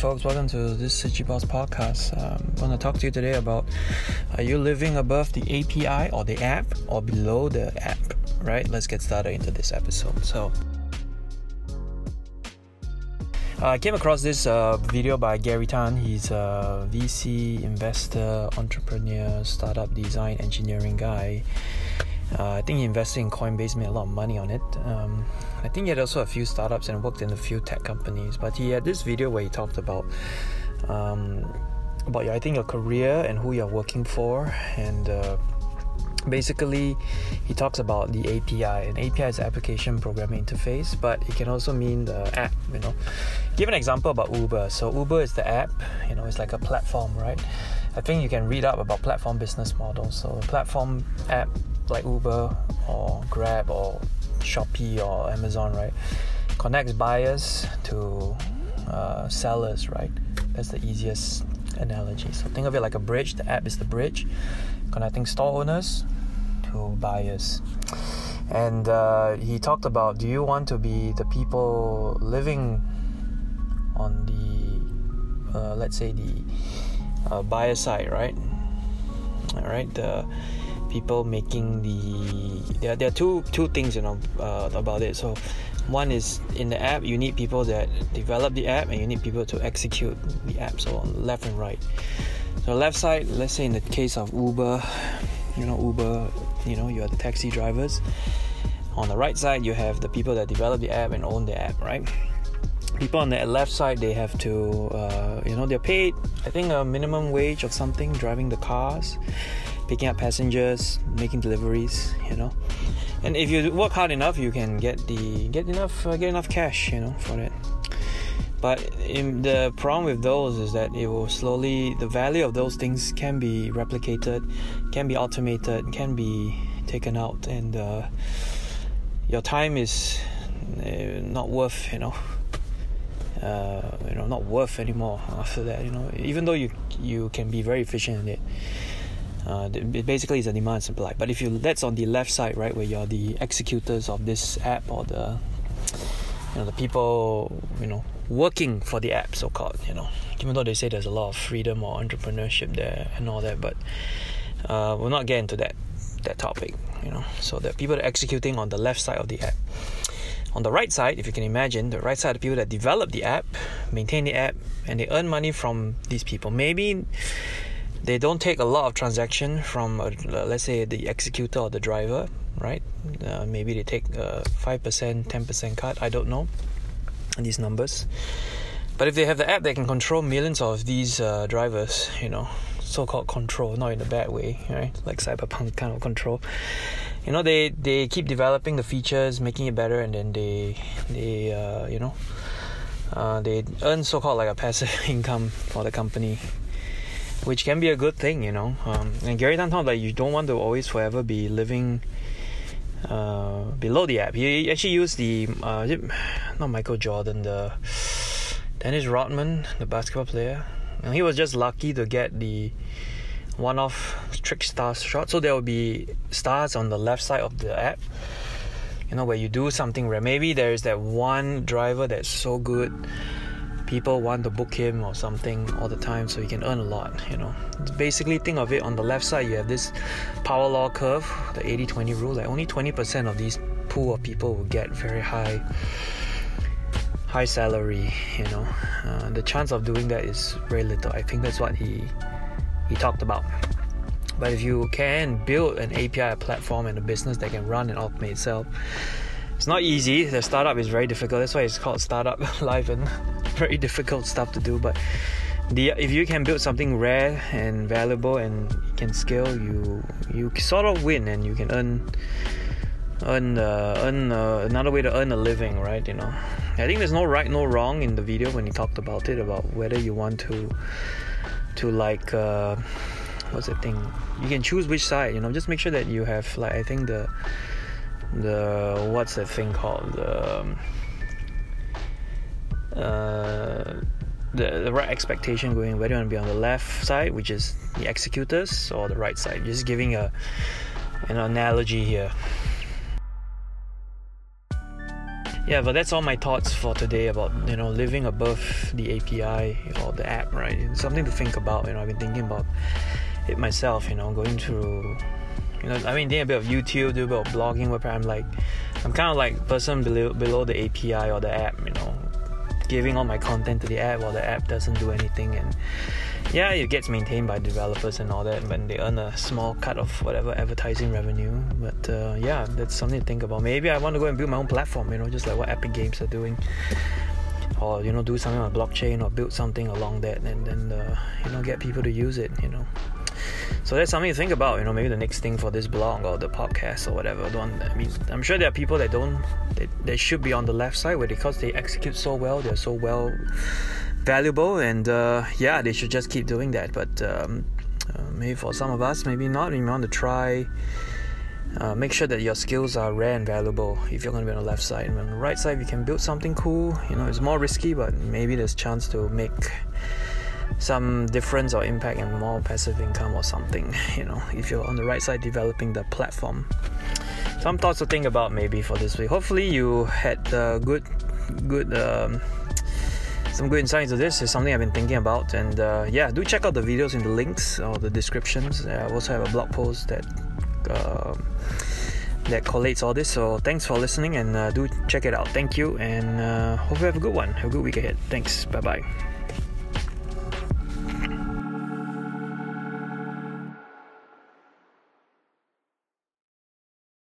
folks. Welcome to this City Boss podcast. Um, I want to talk to you today about are you living above the API or the app or below the app? Right? Let's get started into this episode. So, uh, I came across this uh, video by Garry Tan. He's a VC investor, entrepreneur, startup design, engineering guy. Uh, I think he invested in Coinbase, made a lot of money on it. Um, I think he had also a few startups and worked in a few tech companies. But he had this video where he talked about um, about I think your career and who you're working for, and uh, basically he talks about the API. And API is application programming interface, but it can also mean the app. You know, give an example about Uber. So Uber is the app. You know, it's like a platform, right? I think you can read up about platform business models. So platform app like Uber or Grab or Shopee or Amazon, right? Connects buyers to uh, sellers, right? That's the easiest analogy. So think of it like a bridge. The app is the bridge connecting store owners to buyers. And uh, he talked about do you want to be the people living on the, uh, let's say, the uh, buyer side, right? All right. The people making the there, there are two two things you know uh, about it. So one is in the app you need people that develop the app and you need people to execute the app. So on left and right. So left side let's say in the case of uber you know uber you know you are the taxi drivers. On the right side you have the people that develop the app and own the app right? People on the left side they have to uh, you know they're paid i think a minimum wage of something driving the cars picking up passengers, making deliveries, you know. And if you work hard enough, you can get the get enough uh, get enough cash, you know, for that. But the problem with those is that it will slowly the value of those things can be replicated, can be automated, can be taken out, and uh, your time is uh, not worth, you know. Uh, you know, not worth anymore after that. You know, even though you you can be very efficient in it, uh, it basically is a demand and supply. But if you that's on the left side, right, where you're the executors of this app or the you know the people you know working for the app, so called. You know, even though they say there's a lot of freedom or entrepreneurship there and all that, but uh, we'll not get into that that topic. You know, so the people that are executing on the left side of the app. On the right side, if you can imagine, the right side of people that develop the app, maintain the app, and they earn money from these people. Maybe they don't take a lot of transaction from uh, let's say the executor or the driver right? Uh, maybe they take a 5% 10% cut i don't know these numbers. But if they have the app they can control millions of these uh, drivers you know so-called control not in a bad way right? Like cyberpunk kind of control. You know they they keep developing the features making it better and then they they uh, you know uh, they earn so-called like a passive income for the company which can be a good thing, you know. Um, and Garry thought that you don't want to always forever be living uh, below the app. He actually used the uh, not Michael Jordan, the Dennis Rodman, the basketball player. And he was just lucky to get the one-off trick star shot. So there will be stars on the left side of the app. You know where you do something where Maybe there is that one driver that's so good people want to book him or something all the time so he can earn a lot you know. Basically think of it on the left side you have this power law curve the 80-20 rule like only 20% of these pool of people will get very high high salary you know. Uh, the chance of doing that is very little. I think that's what he he talked about. But if you can build an api platform and a business that can run and automate itself it's not easy. The startup is very difficult. That's why it's called startup life and very difficult stuff to do but the if you can build something rare and valuable and can scale you you sort of win and you can earn earn uh, earn uh, another way to earn a living right you know? I think there's no right no wrong in the video when he talked about it about whether you want to to like uh, what's the thing? You can choose which side you know? Just make sure that you have like i think the the what's that thing called? Um, uh, the, the right expectation going whether you want to be on the left side which is the executors or the right side just giving a an analogy here yeah, but that's all my thoughts for today about you know living above the API or the app, right? It's something to think about. You know, I've been thinking about it myself. You know, going through. You know, I mean, doing a bit of YouTube, do a bit of blogging, where I'm like, I'm kind of like person below below the API or the app. You know, giving all my content to the app while the app doesn't do anything and yeah it gets maintained by developers and all that and they earn a small cut of whatever advertising revenue. But uh, yeah that's something to think about. Maybe i want to go and build my own platform you know just like what epic games are doing. Or you know do something on blockchain or build something along that and then uh, you know get people to use it you know so that's something to think about you know maybe the next thing for this blog or the podcast or whatever. I mean i'm sure there are people that don't they, they should be on the left side where because they execute so well they're so well valuable and uh, yeah they should just keep doing that. But um, uh, maybe for some of us maybe not. You want to try uh, make sure that your skills are rare and valuable. If you're going to be on the left side and on the right side you can build something cool. You know it's more risky but maybe there's chance to make some difference or impact and more passive income or something you know if you're on the right side developing the platform. Some thoughts to think about maybe for this week. Hopefully you had uh, good good um, some good insight into this. Is something I've been thinking about and uh, yeah do check out the videos in the links or the descriptions. Uh, I also have a blog post that uh, that collates all this. So thanks for listening and uh, do check it out. Thank you and uh, hope you have a good one. Have a good week ahead. Thanks. Bye bye